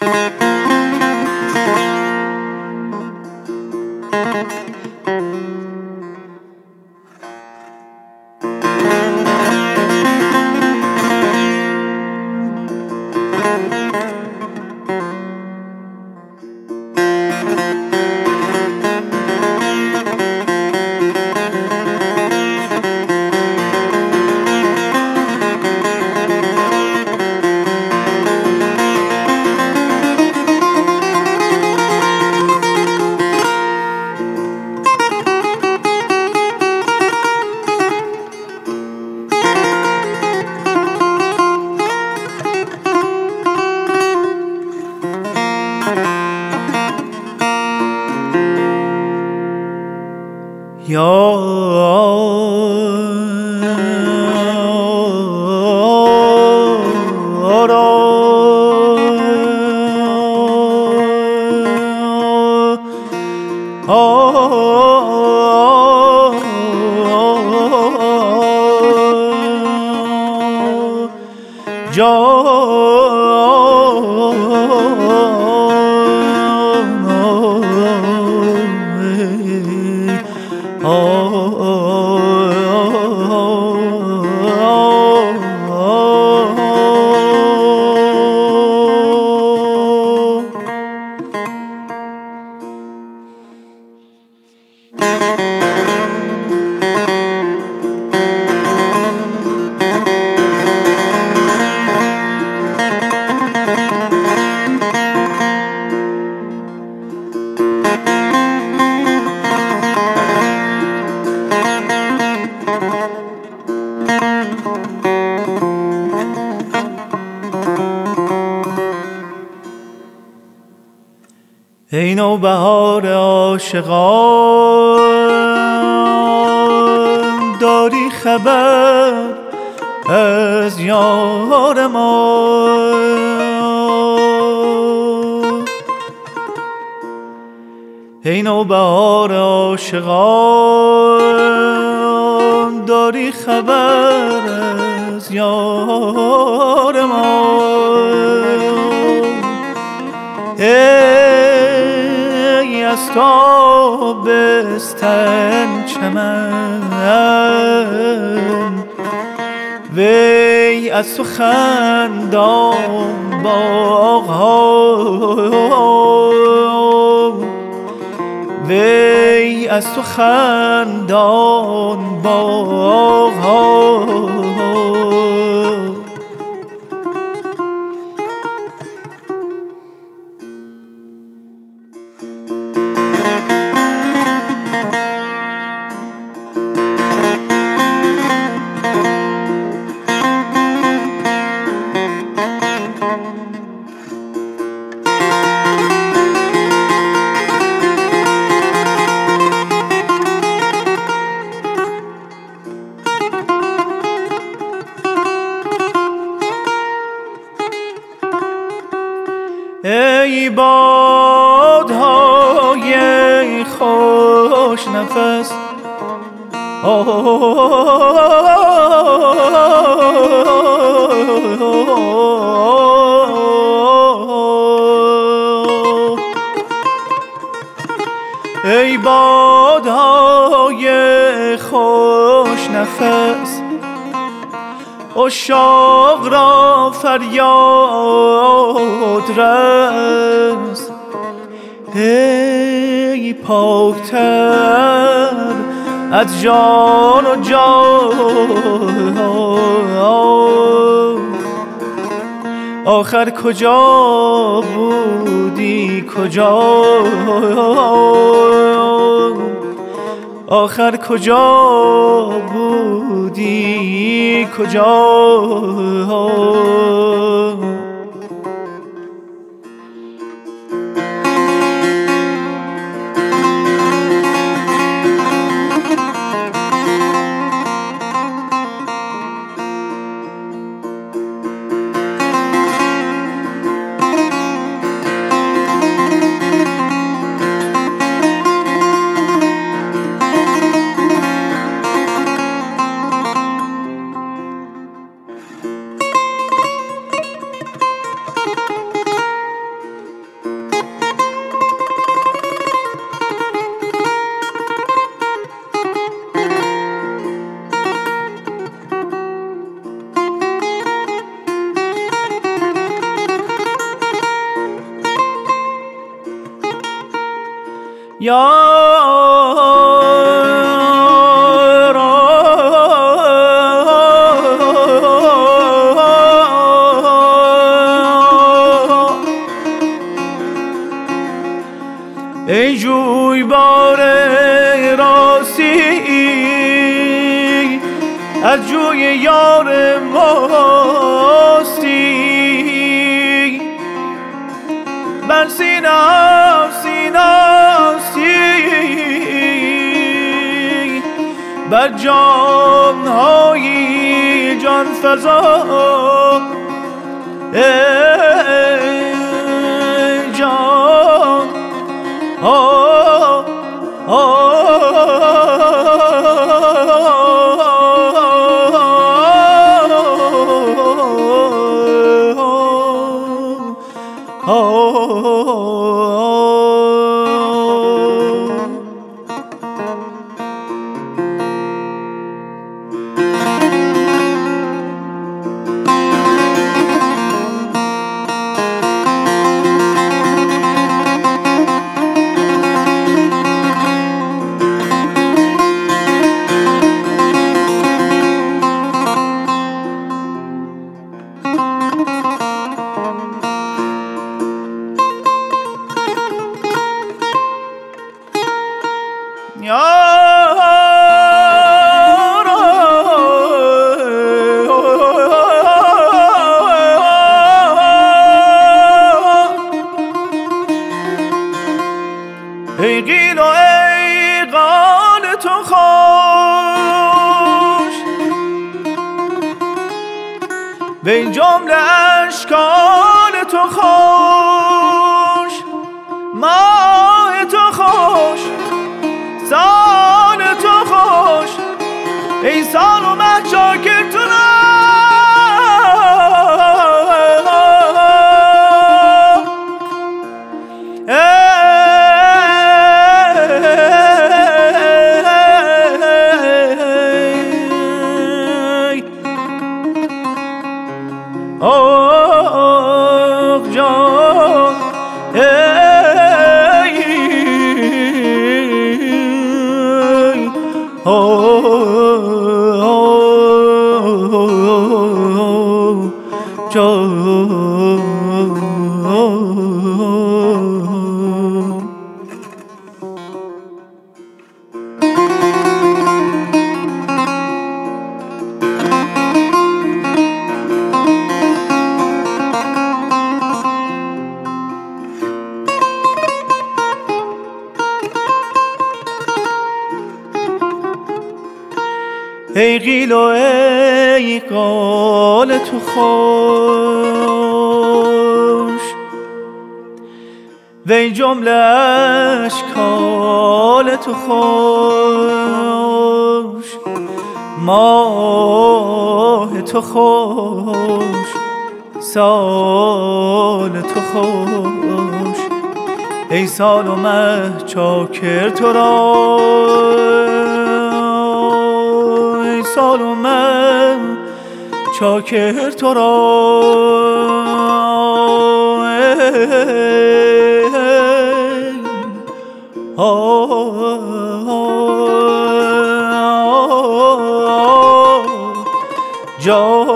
Thank you. ای بهار عاشقان. داری خبر از یار ما. ای بهار عاشقان داری خبر از یار ما. از تابستن چمن وی از تو خندان باغ وی از تو خندان باغ خوش نفس ای بادهای خوش نفس اشاق را فریاد رس. ای پاکتر از جان و جان. آخر کجا بودی؟ کجا؟ آخر کجا بودی؟ کجا؟ ای جوی بار راستی از جوی یار ماستی بر سینا سیناستی بر جان های جان فضا ای این جمله اشکال تو خوش. ماه تو خوش. سال تو خوش. ای سال و مه که تو Yeah. ای قیل و ای قال تو خوش. وی جمله اشکال تو خوش. ماه تو خوش سال تو خوش. ای سال و مه چاکر تو را سال و من چاکر تو را. جان.